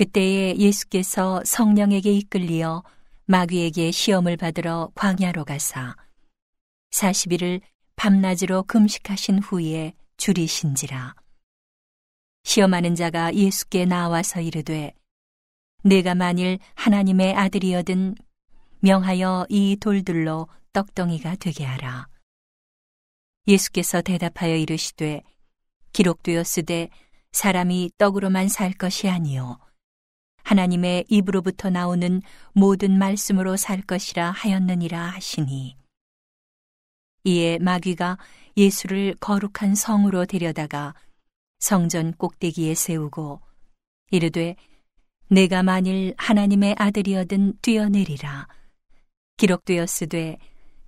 그때에 예수께서 성령에게 이끌리어 마귀에게 시험을 받으러 광야로 가사 40일을 밤낮으로 금식하신 후에 줄이신지라. 시험하는 자가 예수께 나와서 이르되 내가 만일 하나님의 아들이여든 명하여 이 돌들로 떡덩이가 되게 하라. 예수께서 대답하여 이르시되 기록되었으되 사람이 떡으로만 살 것이 아니요 하나님의 입으로부터 나오는 모든 말씀으로 살 것이라 하였느니라 하시니. 이에 마귀가 예수를 거룩한 성으로 데려다가 성전 꼭대기에 세우고 이르되 내가 만일 하나님의 아들이어든 뛰어내리라. 기록되었으되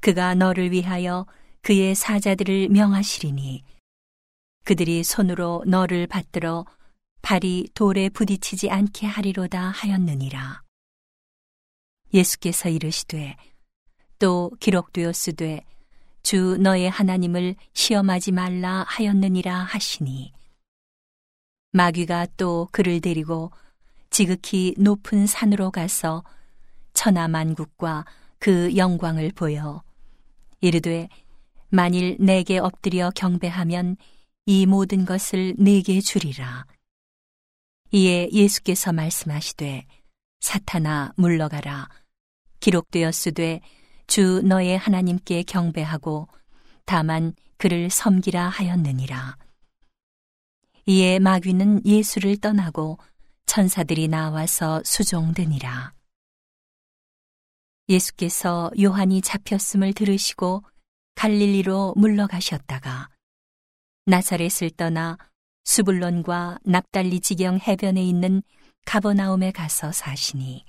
그가 너를 위하여 그의 사자들을 명하시리니 그들이 손으로 너를 받들어 발이 돌에 부딪히지 않게 하리로다 하였느니라. 예수께서 이르시되 또 기록되었으되 주 너의 하나님을 시험하지 말라 하였느니라 하시니 마귀가 또 그를 데리고 지극히 높은 산으로 가서 천하 만국과 그 영광을 보여 이르되 만일 내게 엎드려 경배하면 이 모든 것을 내게 주리라. 이에 예수께서 말씀하시되 사탄아 물러가라. 기록되었으되 주 너의 하나님께 경배하고 다만 그를 섬기라 하였느니라. 이에 마귀는 예수를 떠나고 천사들이 나와서 수종되니라. 예수께서 요한이 잡혔음을 들으시고 갈릴리로 물러가셨다가 나사렛을 떠나 수불론과 납달리 지경 해변에 있는 가버나움에 가서 사시니.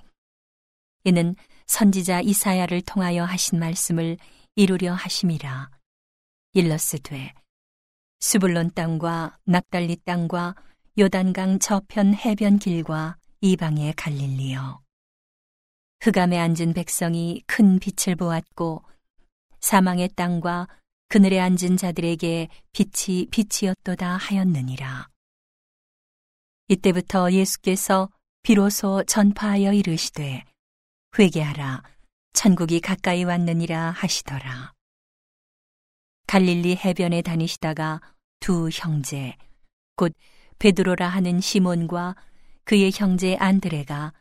이는 선지자 이사야를 통하여 하신 말씀을 이루려 하심이라. 일러스되 수불론 땅과 납달리 땅과 요단강 저편 해변 길과 이방의 갈릴리여. 흑암에 앉은 백성이 큰 빛을 보았고 사망의 땅과 그늘에 앉은 자들에게 빛이 빛이었도다 하였느니라. 이때부터 예수께서 비로소 전파하여 이르시되 회개하라 천국이 가까이 왔느니라 하시더라. 갈릴리 해변에 다니시다가 두 형제 곧 베드로라 하는 시몬과 그의 형제 안드레가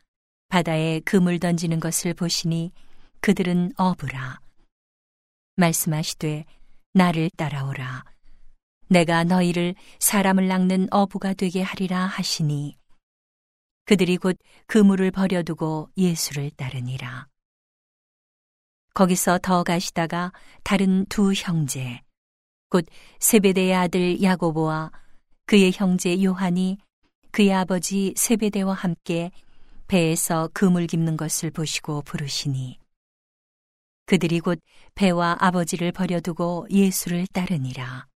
바다에 그물 던지는 것을 보시니 그들은 어부라 말씀하시되 나를 따라오라. 내가 너희를 사람을 낚는 어부가 되게 하리라 하시니 그들이 곧 그물을 버려두고 예수를 따르니라. 거기서 더 가시다가 다른 두 형제, 곧 세베대의 아들 야고보와 그의 형제 요한이 그의 아버지 세베대와 함께 배에서 그물 깁는 것을 보시고 부르시니 그들이 곧 배와 아버지를 버려두고 예수를 따르니라.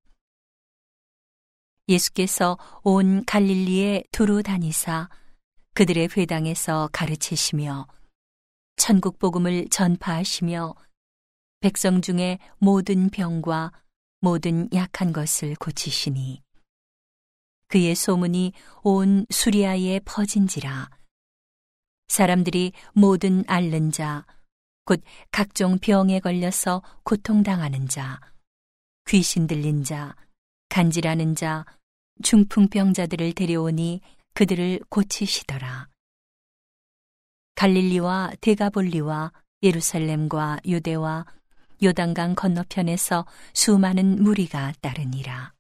예수께서 온 갈릴리에 두루 다니사 그들의 회당에서 가르치시며 천국 복음을 전파하시며 백성 중에 모든 병과 모든 약한 것을 고치시니 그의 소문이 온 수리아에 퍼진지라 사람들이 모든 앓는 자 곧 각종 병에 걸려서 고통당하는 자 귀신 들린 자 간질하는 자 중풍병자들을 데려오니 그들을 고치시더라 갈릴리와 데가볼리와 예루살렘과 유대와 요단강 건너편에서 수많은 무리가 따르니라.